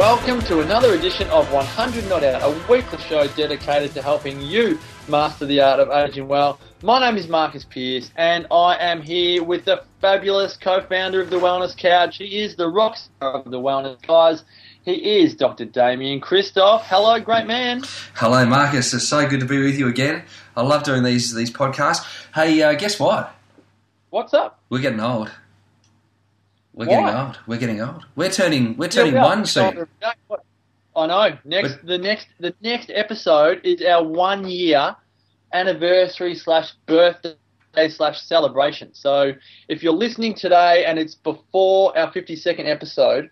Welcome to another edition of 100 Not Out, a weekly show dedicated to helping you master the art of aging well. My name is Marcus Pierce, and I am here with the fabulous co-founder of the Wellness Couch. He is the rock star of the Wellness Guys. He is Dr. Damian Kristof. Hello, great man. Hello, Marcus. It's so good to be with you again. I love doing these these podcasts. Hey, uh, guess what? What's up? We're getting old. We're Why? getting old. We're getting old. We're turning. We're turning Yeah, we one soon. I know. Next, the next, the next episode is our one year anniversary slash birthday slash celebration. So if you're listening today and it's before our 52nd episode,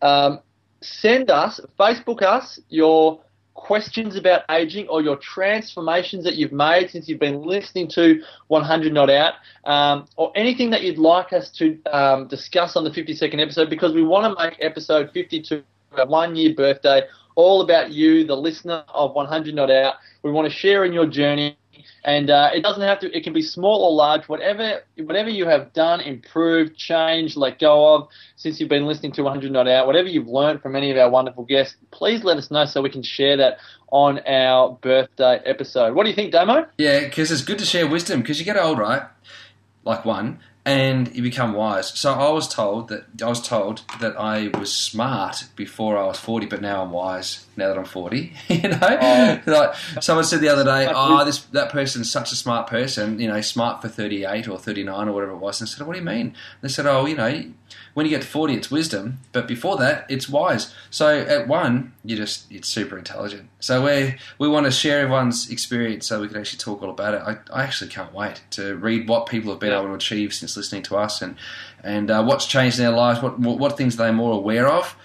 um, send us, Facebook us your questions about aging or your transformations that you've made since you've been listening to 100 Not Out, um, or anything that you'd like us to um, discuss on the 52nd episode because we want to make episode 52 our one year birthday all about you, the listener of 100 Not Out. We want to share in your journey. And uh, it doesn't have to. It can be small or large. Whatever, whatever you have done, improved, changed, let go of since you've been listening to 100 Not Out. Whatever you've learned from any of our wonderful guests, please let us know so we can share that on our birthday episode. What do you think, Damo? Yeah, because it's good to share wisdom. Because you get old, right? Like one, and you become wise. So I was told that I was told that I was smart before I was forty, but now I'm wise. Now that I'm forty, you know. Oh. like someone said the other day, "Oh, this that person's such a smart person. You know, smart for thirty eight or thirty nine or whatever it was." And I said, "What do you mean?" They said, "Oh, you know." When you get to forty, it's wisdom, but before that, it's wise. So at one, you just it's super intelligent. So we we want to share everyone's experience, so we can actually talk all about it. I, I actually can't wait to read what people have been Yeah. able to achieve since listening to us, and and uh, what's changed in their lives. What what, what things are they more aware of?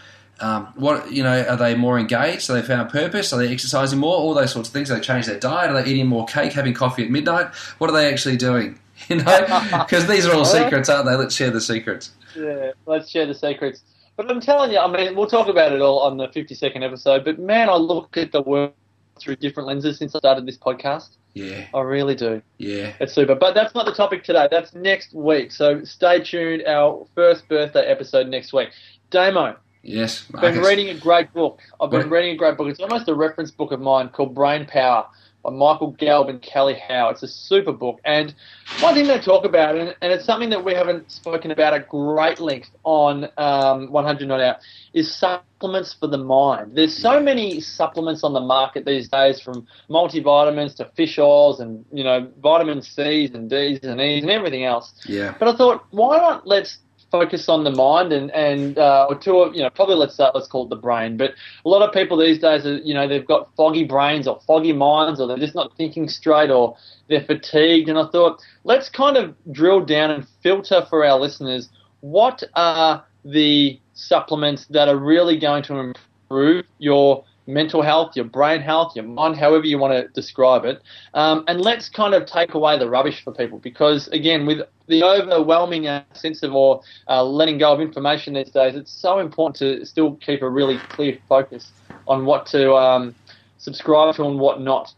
Um, what you know, are they more engaged? Are they found purpose? Are they exercising more? All those sorts of things. Are they change their diet? Are they eating more cake, having coffee at midnight? What are they actually doing? You know, because these are all secrets, aren't they? Let's share the secrets. Yeah, let's share the secrets. But I'm telling you, I mean, we'll talk about it all on the 52nd episode. But man, I look at the world through different lenses since I started this podcast. Yeah, I really do. yeah. It's super. But that's not the topic today. That's next week. So stay tuned. Our first birthday episode next week. Damo, Yes, I've been reading a great book. I've been What- reading a great book. It's almost a reference book of mine called Brain Power by Michael Gelb and Kelly Howell. It's a super book. And one thing they talk about, and, and it's something that we haven't spoken about at great length on um, 100 Not Out, is supplements for the mind. There's so many supplements on the market these days, from multivitamins to fish oils and you know vitamin C's and D's and E's and everything else. Yeah, But I thought, why not let's focus on the mind and and uh, or two of you know probably let's start let's call it the brain. But a lot of people these days are you know they've got foggy brains or foggy minds or they're just not thinking straight or they're fatigued. And I thought let's kind of drill down and filter for our listeners what are the supplements that are really going to improve your mental health, your brain health, your mind, however you want to describe it. Um, and let's kind of take away the rubbish for people because, again, with the overwhelming uh, sense of or uh, letting go of information these days, it's so important to still keep a really clear focus on what to um, subscribe to and what not.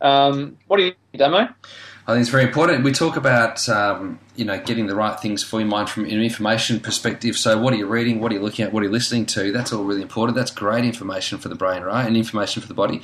Um, what do you Damo? I think it's very important. We talk about um, you know getting the right things for your mind from an information perspective. So, what are you reading? What are you looking at? What are you listening to? That's all really important. That's great information for the brain, right? And information for the body.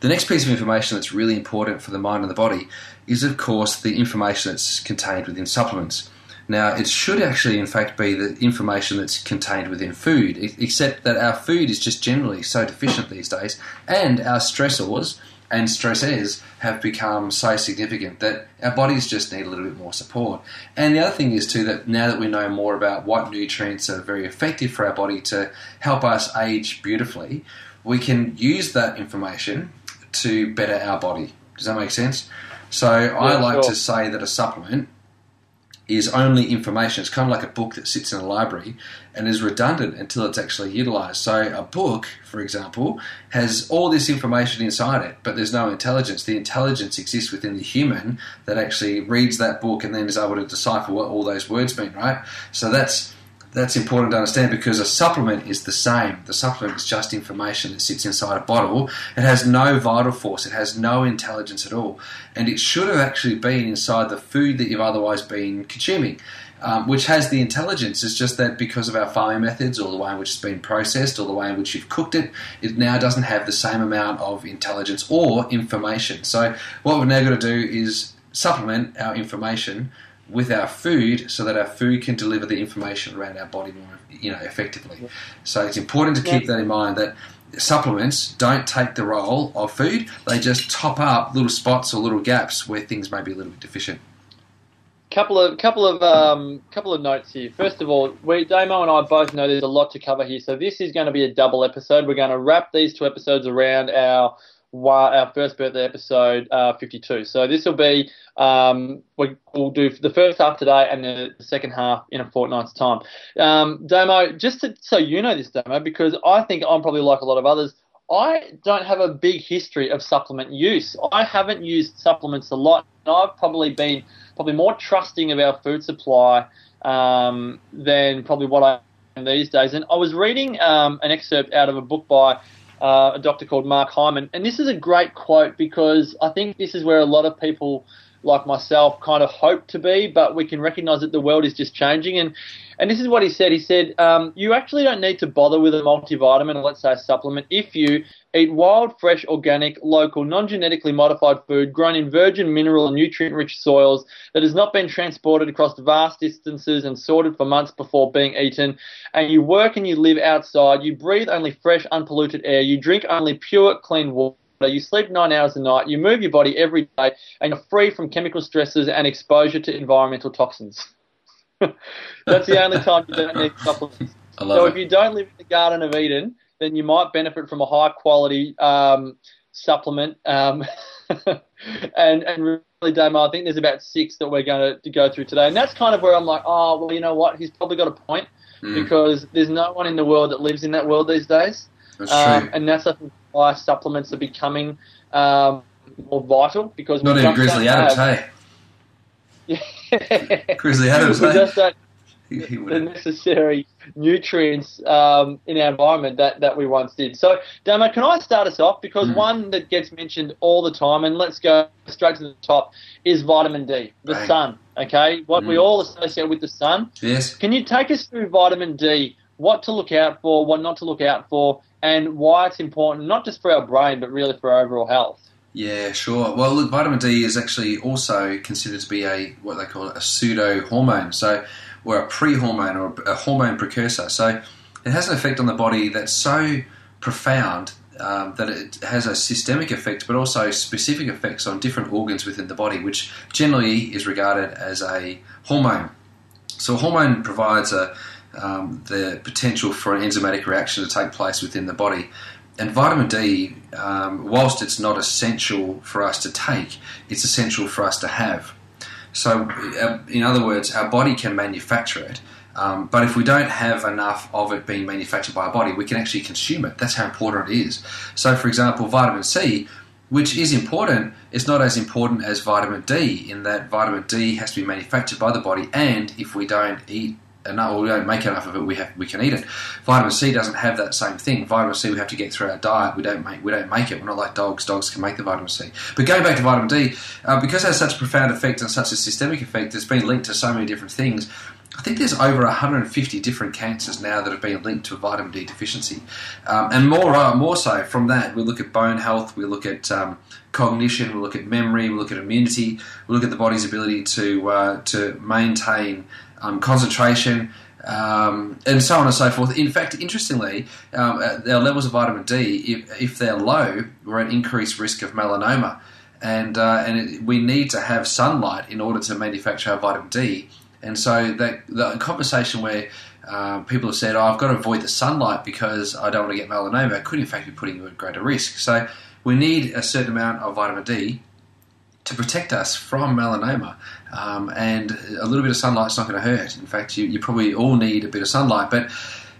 The next piece of information that's really important for the mind and the body is, of course, the information that's contained within supplements. Now, it should actually, in fact, be the information that's contained within food, except that our food is just generally so deficient these days, and our stressors and stressors have become so significant that our bodies just need a little bit more support. And the other thing is, too, that now that we know more about what nutrients are very effective for our body to help us age beautifully, we can use that information to better our body. Does that make sense? So I like sure. to say that a supplement is only information. It's kind of like a book that sits in a library and is redundant until it's actually utilized. So, a book, for example, has all this information inside it, but there's no intelligence. The intelligence exists within the human that actually reads that book and then is able to decipher what all those words mean, right? So, that's that's important to understand because a supplement is the same. The supplement is just information that sits inside a bottle. It has no vital force, it has no intelligence at all. And it should have actually been inside the food that you've otherwise been consuming. Um, which has the intelligence. It's just that because of our farming methods, or the way in which it's been processed, or the way in which you've cooked it, it now doesn't have the same amount of intelligence or information. So, what we've now got to do is supplement our information with our food so that our food can deliver the information around our body more you know effectively. So it's important to keep that in mind that supplements don't take the role of food. They just top up little spots or little gaps where things may be a little bit deficient. Couple of couple of um, couple of notes here. First of all, we Damo and I both know there's a lot to cover here, so this is going to be a double episode. We're going to wrap these two episodes around our our first birthday episode, uh, 52. So this will be, um, we, will do the first half today and the second half in a fortnight's time. Um, just to, so you know this, Damo, because I think I'm probably like a lot of others, I don't have a big history of supplement use. I haven't used supplements a lot. I've probably been probably more trusting of our food supply um, than probably what I am these days. And I was reading um, an excerpt out of a book by uh, a doctor called Mark Hyman. And this is a great quote because I think this is where a lot of people like myself kind of hope to be, but we can recognize that the world is just changing. And and this is what he said. He said, um, you actually don't need to bother with a multivitamin or let's say a supplement if you eat wild, fresh, organic, local, non-genetically modified food grown in virgin mineral and nutrient-rich soils that has not been transported across vast distances and sorted for months before being eaten. And you work and you live outside. You breathe only fresh, unpolluted air. You drink only pure, clean water you sleep nine hours a night, you move your body every day, and you're free from chemical stresses and exposure to environmental toxins. That's the only time you don't need supplements. so it. if you don't live in the Garden of Eden, then you might benefit from a high quality um, supplement. Um, and and really, Damo, I think there's about six that we're going to, to go through today, and that's kind of where I'm like, oh, well, you know what? He's probably got a point Mm. because there's no one in the world that lives in that world these days. That's Um, and that's I think why supplements are becoming um, more vital because Not even Grizzly Adams, have- hey? Yeah. Grizzly Adams, hey? just don't He, he the necessary nutrients um, in our environment that, that we once did. So, Damo, can I start us off? Because Mm. one that gets mentioned all the time, and let's go straight to the top, is vitamin D, the Bang. sun. Okay, what we Mm. all associate with the sun. Yes. Can you take us through vitamin D? What to look out for, what not to look out for, and why it's important, not just for our brain, but really for our overall health. Yeah, sure. Well, look, vitamin D is actually also considered to be a what they call a pseudo hormone, so or a pre-hormone or a hormone precursor. So it has an effect on the body that's so profound um, that it has a systemic effect, but also specific effects on different organs within the body, which generally is regarded as a hormone. So a hormone provides a um, the potential for an enzymatic reaction to take place within the body. And vitamin D, um, whilst it's not essential for us to take, it's essential for us to have. So, uh, in other words, our body can manufacture it, um, but if we don't have enough of it being manufactured by our body, we can actually consume it. That's how important it is. So, for example, vitamin C, which is important, is not as important as vitamin D in that vitamin D has to be manufactured by the body, and if we don't eat enough, or we don't make enough of it, we have we can eat it. Vitamin C doesn't have that same thing. Vitamin C we have to get through our diet. We don't make we don't make it. We're not like dogs. Dogs can make the vitamin C. But going back to vitamin D, uh, because it has such a profound effect and such a systemic effect, it's been linked to so many different things. I think there's over 150 different cancers now that have been linked to vitamin D deficiency, um, and more uh, more so from that. We look at bone health, we look at um, cognition, we look at memory, we look at immunity, we look at the body's ability to uh, to maintain um, concentration, um, and so on and so forth. In fact, interestingly, um, uh, our levels of vitamin D, if, if they're low, we're at increased risk of melanoma, and uh, and it, we need to have sunlight in order to manufacture our vitamin D. And so that the conversation where um, people have said, "Oh, I've got to avoid the sunlight because I don't want to get melanoma," could in fact be putting you at greater risk. So we need a certain amount of vitamin D to protect us from melanoma. Um, and a little bit of sunlight's not going to hurt. In fact, you, you probably all need a bit of sunlight. But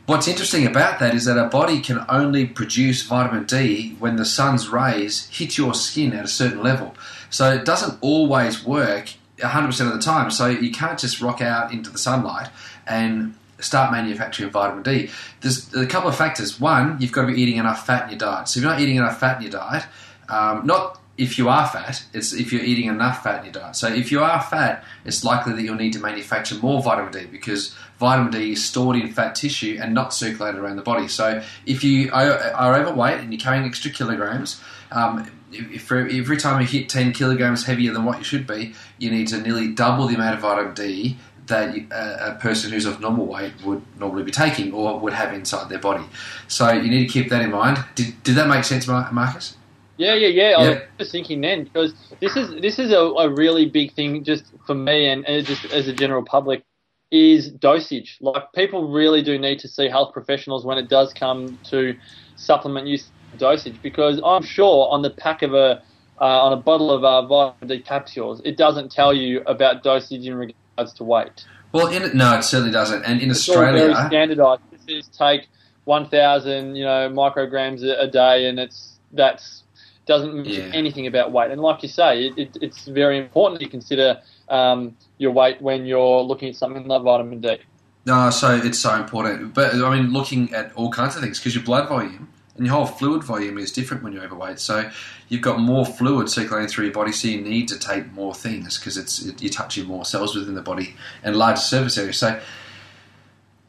what's interesting about that is that our body can only produce vitamin D when the sun's rays hit your skin at a certain level. So it doesn't always work 100% of the time. So you can't just rock out into the sunlight and start manufacturing vitamin D. There's a couple of factors. One, you've got to be eating enough fat in your diet. So if you're not eating enough fat in your diet, um, not if you are fat, it's if you're eating enough fat in your diet. So if you are fat, it's likely that you'll need to manufacture more vitamin D because vitamin D is stored in fat tissue and not circulated around the body. So if you are overweight and you're carrying extra kilograms, um, if for every time you hit 10 kilograms heavier than what you should be, you need to nearly double the amount of vitamin D that a, person who's of normal weight would normally be taking or would have inside their body. So you need to keep that in mind. Did, did that make sense, Marcus? Yeah, yeah, yeah. I was just thinking then because this is this is a, a really big thing just for me and, and just as a general public is dosage. Like people really do need to see health professionals when it does come to supplement use dosage because I'm sure on the pack of a uh, on a bottle of uh, vitamin D capsules, it doesn't tell you about dosage in regards to weight. Well, in, no, it certainly doesn't. And in it's Australia, very standardised. This is take 1,000, you know, micrograms a, a day, and it's that's doesn't mention yeah. anything about weight. And like you say, it, it, it's very important to consider um, your weight when you're looking at something like vitamin D. No, so it's so important. But I mean, looking at all kinds of things because your blood volume and your whole fluid volume is different when you're overweight. So you've got more fluid circulating through your body, so you need to take more things because it's it, you're touching more cells within the body and larger surface area. So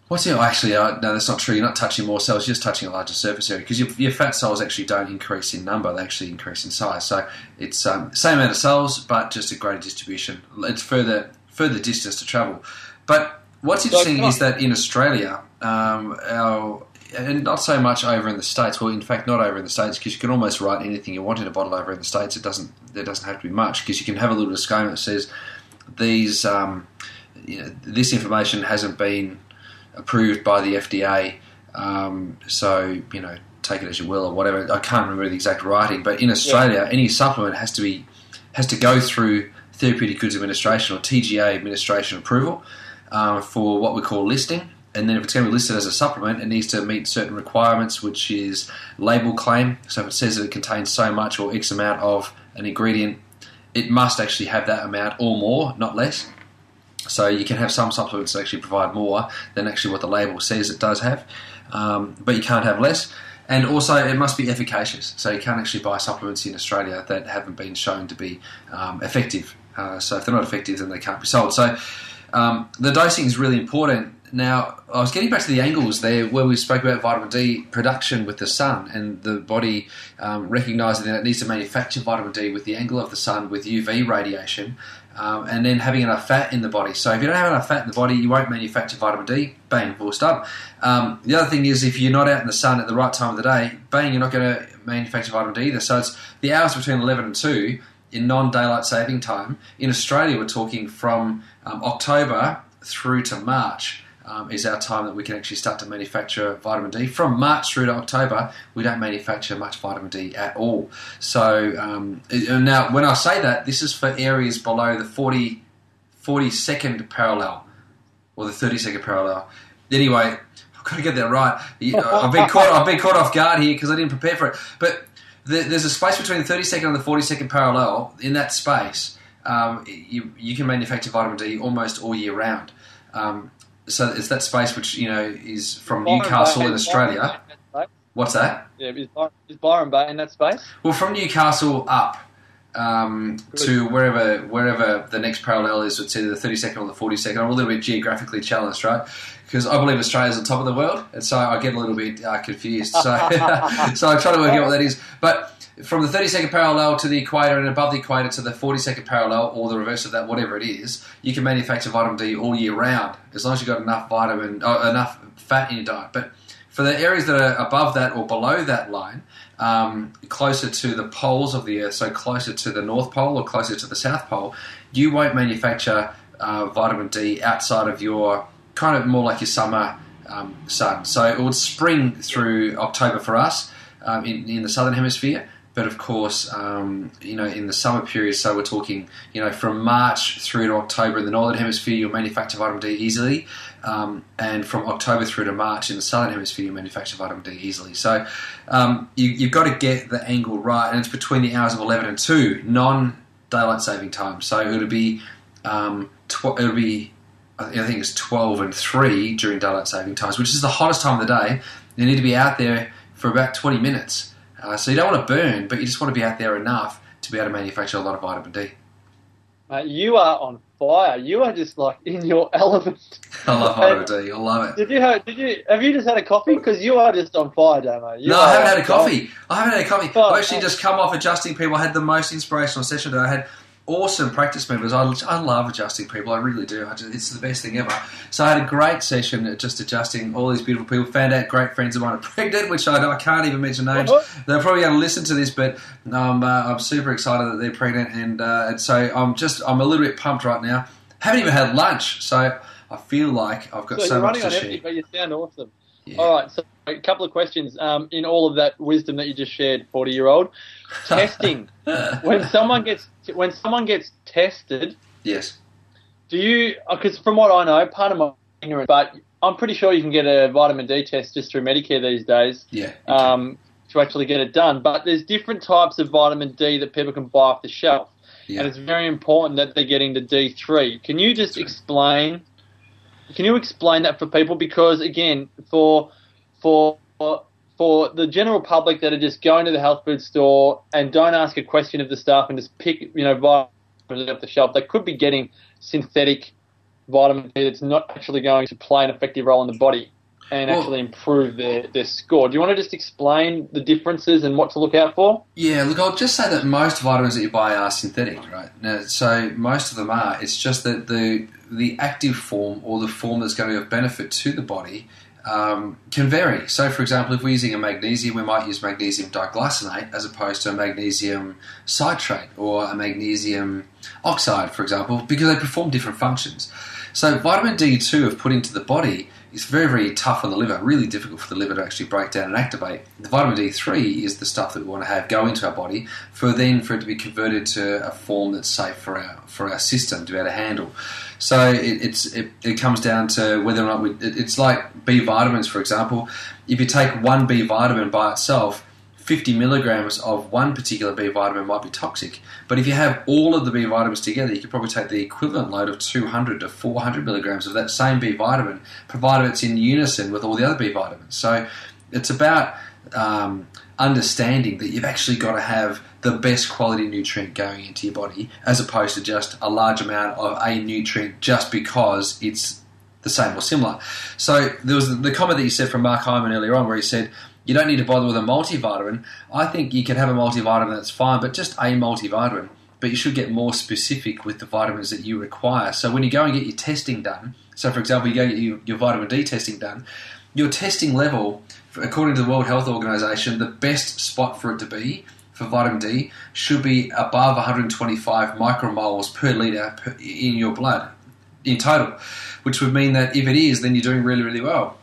What's the actually? Uh, no, that's not true. You're not touching more cells. You're just touching a larger surface area because your, your, fat cells actually don't increase in number; they actually increase in size. So it's um, same amount of cells, but just a greater distribution. It's further further distance to travel. But what's interesting is that in Australia, um, our and not so much over in the states. Well, in fact, not over in the states because you can almost write anything you want in a bottle over in the states. It doesn't. There doesn't have to be much because you can have a little disclaimer that says these. Um, you know, this information hasn't been approved by the FDA. Um, so you know, take it as you will or whatever. I can't remember the exact writing, but in Australia, yeah. any supplement has to be has to go through Therapeutic Goods Administration or TGA administration approval uh, for what we call listing. And then if it's going to be listed as a supplement, it needs to meet certain requirements, which is label claim. So if it says that it contains so much or X amount of an ingredient, it must actually have that amount or more, not less. So you can have some supplements that actually provide more than actually what the label says it does have, um, but you can't have less. And also, it must be efficacious. So you can't actually buy supplements in Australia that haven't been shown to be um, effective. Uh, so if they're not effective, then they can't be sold. So um, the dosing is really important. Now, I was getting back to the angles there where we spoke about vitamin D production with the sun and the body um, recognizing that it needs to manufacture vitamin D with the angle of the sun with UV radiation um, and then having enough fat in the body. So if you don't have enough fat in the body, you won't manufacture vitamin D. Bang, full stop. Um, the other thing is if you're not out in the sun at the right time of the day, bang, you're not going to manufacture vitamin D either. So it's the hours between 11 and 2 in non-daylight saving time. In Australia, we're talking from um, October through to March um, is our time that we can actually start to manufacture vitamin D. From March through to October, we don't manufacture much vitamin D at all. So um, now, when I say that, this is for areas below the 40, 42nd parallel or the 32nd parallel. Anyway, I've got to get that right. I've been caught. I've been caught off guard here because I didn't prepare for it. But there's a space between the 32nd and the 42nd parallel. In that space, um, you, you can manufacture vitamin D almost all year round. Um, so it's that space which you know is from Byron Newcastle Bay, in Australia. What's that? Yeah, is Byron, is Byron Bay in that space? Well, from Newcastle up um, to wherever wherever the next parallel is, it's either the thirty second or the forty second. I'm a little bit geographically challenged, right? Because I believe Australia's on top of the world, and so I get a little bit uh, confused. So, so I try to work out what that is, but from the 32nd parallel to the equator and above the equator to the 42nd parallel or the reverse of that, whatever it is, you can manufacture vitamin D all year round as long as you've got enough vitamin, uh, enough fat in your diet. But for the areas that are above that or below that line, um, closer to the poles of the Earth, so closer to the North Pole or closer to the South Pole, you won't manufacture uh, vitamin D outside of your kind of more like your summer um, sun. So it would spring through October for us um, in, in the southern hemisphere but of course, um, you know, in the summer period, so we're talking, you know, from March through to October in the northern hemisphere, you'll manufacture vitamin D easily, um, and from October through to March in the southern hemisphere, you manufacture vitamin D easily. So um, you, have got to get the angle right, and it's between the hours of 11 and 2, non daylight saving time. So it'll be, um, tw- it'll be, I think it's 12 and 3 during daylight saving times, which is the hottest time of the day. You need to be out there for about 20 minutes. Uh, so you don't want to burn, but you just want to be out there enough to be able to manufacture a lot of vitamin D. Mate, you are on fire. You are just like in your element. I love vitamin D. I love it. Did you have? Did you have you just had a coffee? Because you are just on fire, Damo. You no, I haven't had a coffee. I haven't had a coffee. Oh, I've actually oh. just come off adjusting people. I had the most inspirational session that I had awesome practice members. I, I love adjusting people. I really do. I just, it's the best thing ever. So I had a great session at just adjusting all these beautiful people. Found out great friends of mine are pregnant, which I, I can't even mention names. They're probably going to listen to this, but um, uh, I'm super excited that they're pregnant, and, uh, and so I'm just I'm a little bit pumped right now. Haven't even had lunch, so I feel like I've got so, so much to share. but you sound awesome. Yeah. All right, so a couple of questions. Um, in all of that wisdom that you just shared, forty-year-old, testing. when someone gets when someone gets tested, yes. Do you? Because uh, from what I know, part of my ignorance, but I'm pretty sure you can get a vitamin D test just through Medicare these days. Yeah. Um, to actually get it done, but there's different types of vitamin D that people can buy off the shelf, yeah. and it's very important that they're getting the D3. Can you just explain? Can you explain that for people? Because again, for for for the general public that are just going to the health food store and don't ask a question of the staff and just pick, you know, vitamins off the shelf, they could be getting synthetic vitamin D that's not actually going to play an effective role in the body and well, actually improve their, their score. Do you want to just explain the differences and what to look out for? Yeah, look, I'll just say that most vitamins that you buy are synthetic, right? Now, so most of them are. It's just that the the active form or the form that's going to be of benefit to the body um, can vary. So, for example, if we're using a magnesium, we might use magnesium diglycinate as opposed to a magnesium citrate or a magnesium oxide, for example, because they perform different functions. So, vitamin D2, if put into the body, is very, very tough on the liver, really difficult for the liver to actually break down and activate. The vitamin D3 is the stuff that we want to have go into our body for then for it to be converted to a form that's safe for our for our system to be able to handle. So it, it's it, it comes down to whether or not we, it, it's like B vitamins, for example. If you take one B vitamin by itself, 50 milligrams of one particular B vitamin might be toxic. But if you have all of the B vitamins together, you could probably take the equivalent load of 200 to 400 milligrams of that same B vitamin, provided it's in unison with all the other B vitamins. So it's about um, understanding that you've actually got to have the best quality nutrient going into your body as opposed to just a large amount of a nutrient just because it's the same or similar. So there was the comment that you said from Mark Hyman earlier on where he said, you don't need to bother with a multivitamin. I think you can have a multivitamin that's fine, but just a multivitamin. But you should get more specific with the vitamins that you require. So when you go and get your testing done, so for example, you go get your, your vitamin D testing done, your testing level, according to the World Health Organization, the best spot for it to be for vitamin D should be above 125 micromoles per liter in your blood in total, which would mean that if it is, then you're doing really, really well.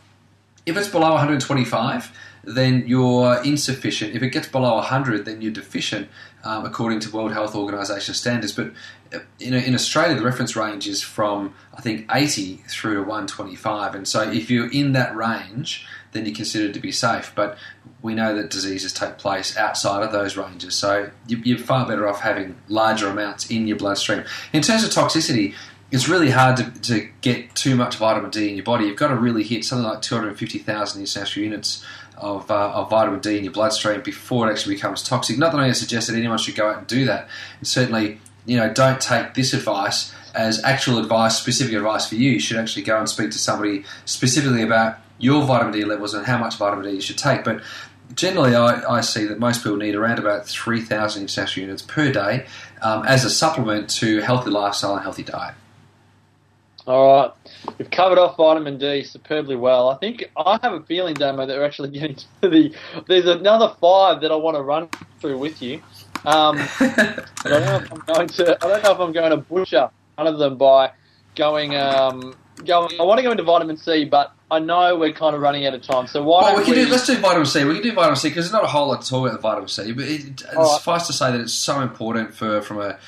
If it's below 125, then you're insufficient. If it gets below 100, then you're deficient, um, according to World Health Organization standards. But uh, in, in Australia, the reference range is from, I think, 80 through to 125. And so if you're in that range, then you're considered to be safe. But we know that diseases take place outside of those ranges. So you're far better off having larger amounts in your bloodstream. In terms of toxicity, it's really hard to, to get too much vitamin D in your body. You've got to really hit something like 250,000 international units of, uh, of vitamin D in your bloodstream before it actually becomes toxic. Not that I suggest that anyone should go out and do that. And certainly, you know, don't take this advice as actual advice, specific advice for you. You should actually go and speak to somebody specifically about your vitamin D levels and how much vitamin D you should take. But generally, I, I see that most people need around about 3,000 international units per day um, as a supplement to healthy lifestyle and healthy diet. All right, we've covered off vitamin D superbly well. I think I have a feeling, Damo, that we're actually getting to the. There's another five that I want to run through with you. Um, I don't know if I'm going to. I don't know if I'm going to butcher one of them by going. Um, going. I want to go into vitamin C, but I know we're kind of running out of time, so why Well, we can we? do. Let's do vitamin C. We can do vitamin C because there's not a whole lot to talk about the vitamin C, but it, right. suffice to say that it's so important for from a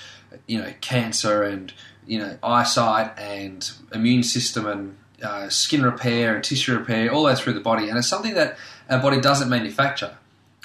you know cancer and you know eyesight and immune system and uh, skin repair and tissue repair, all that through the body, and it's something that our body doesn't manufacture.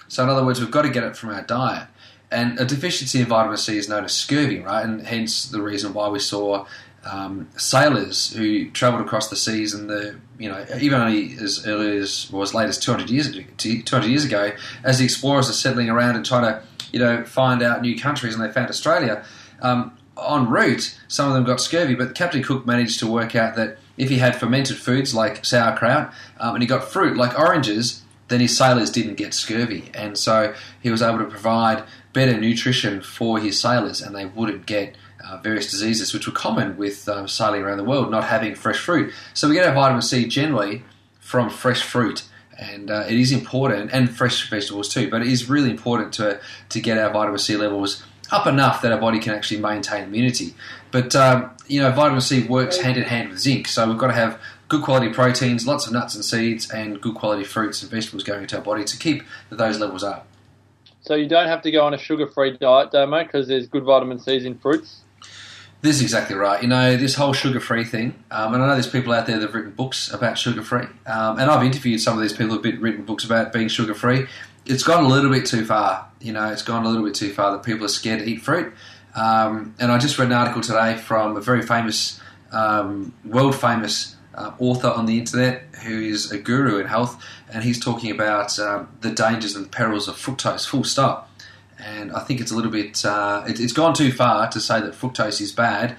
So, in other words, we've got to get it from our diet. And a deficiency in vitamin C is known as scurvy, right? And hence the reason why we saw um, sailors who travelled across the seas and the you know even only as early as well, as late as 200 years 200 years ago, as the explorers are settling around and trying to you know find out new countries, and they found Australia. Um, en route, some of them got scurvy, but Captain Cook managed to work out that if he had fermented foods like sauerkraut um, and he got fruit like oranges, then his sailors didn't get scurvy, and so he was able to provide better nutrition for his sailors, and they wouldn't get uh, various diseases which were common with um, sailing around the world, not having fresh fruit. So we get our vitamin C generally from fresh fruit. And uh, it is important, and fresh vegetables too. But it is really important to to get our vitamin C levels up enough that our body can actually maintain immunity. But um, you know, vitamin C works hand in hand with zinc, so we've got to have good quality proteins, lots of nuts and seeds, and good quality fruits and vegetables going into our body to keep those levels up. So you don't have to go on a sugar-free diet, Damo, because there's good vitamin C's in fruits. This is exactly right. You know, this whole sugar free thing, um, and I know there's people out there that have written books about sugar free, um, and I've interviewed some of these people who've written books about being sugar free. It's gone a little bit too far. You know, it's gone a little bit too far that people are scared to eat fruit. Um, and I just read an article today from a very famous, um, world famous uh, author on the internet who is a guru in health, and he's talking about um, the dangers and perils of fructose, full stop. And I think it's a little bit, uh, it, it's gone too far to say that fructose is bad.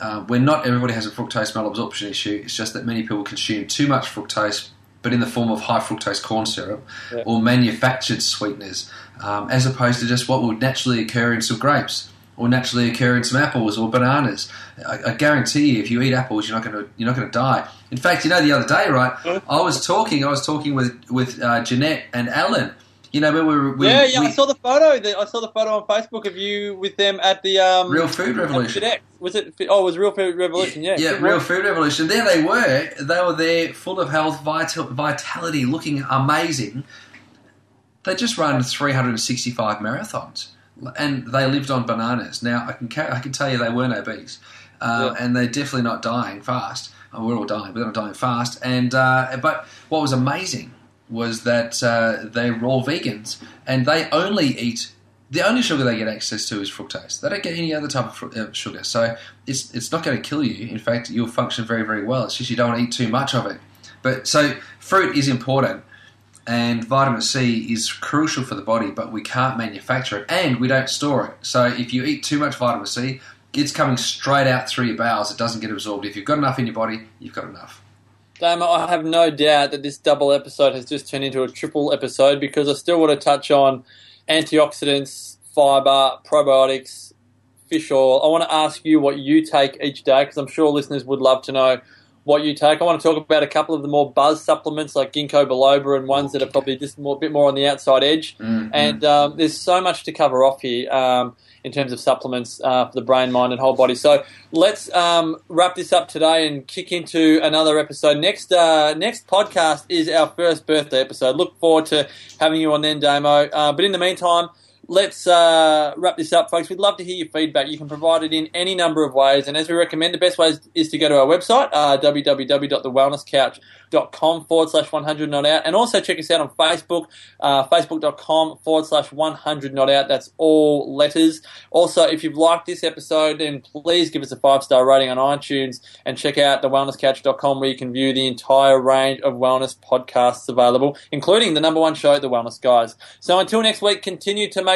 Uh, when not everybody has a fructose malabsorption issue, it's just that many people consume too much fructose, but in the form of high fructose corn syrup Yeah. or manufactured sweeteners, um, as opposed to just what would naturally occur in some grapes or naturally occur in some apples or bananas. I, I guarantee you, if you eat apples, you're not going to you're not going to die. In fact, you know, the other day, right? I was talking, I was talking with with uh, Jeanette and Alan. You know, when we were we, yeah, yeah. we, I saw the photo. that- I saw the photo on Facebook of you with them at the um, Real Food Revolution. Was it? Oh, it was Real Food Revolution. Yeah, Yeah, Good Real. Food Revolution. There they were. They were there, full of health, vital, vitality, looking amazing. They just run 365 marathons, and they lived on bananas. Now I can I can tell you they weren't obese, uh, Yeah. and they're definitely not dying fast. Uh, we're all dying, but they're not dying fast. And uh, but what was amazing was that uh, they were all vegans, and they only eat. The only sugar they get access to is fructose. They don't get any other type of uh, sugar, so it's it's not going to kill you. In fact, you'll function very very well. It's just you don't want to eat too much of it. But so fruit is important, and vitamin C is crucial for the body, but we can't manufacture it and we don't store it. So if you eat too much vitamin C, it's coming straight out through your bowels. It doesn't get absorbed. If you've got enough in your body, you've got enough. Damn, I have no doubt that this double episode has just turned into a triple episode because I still want to touch on antioxidants, fiber, probiotics, fish oil. I want to ask you what you take each day because I'm sure listeners would love to know what you take. I want to talk about a couple of the more buzz supplements like ginkgo biloba and ones that are probably just more, a bit more on the outside edge. Mm, And um, there's so much to cover off here um, in terms of supplements uh, for the brain, mind, and whole body. So let's um, wrap this up today and kick into another episode. Next, uh, next podcast is our first birthday episode. Look forward to having you on then, Damo. Uh, but in the meantime. Let's uh, wrap this up, folks. We'd love to hear your feedback. You can provide it in any number of ways. And as we recommend, the best way is, is to go to our website, uh, www.thewellnesscouch.com forward slash 100 not out. And also check us out on Facebook, uh, facebook.com forward slash 100 not out. That's all letters. Also, if you've liked this episode, then please give us a five star rating on iTunes and check out thewellnesscouch.com where you can view the entire range of wellness podcasts available, including the number one show, The Wellness Guys. So until next week, continue to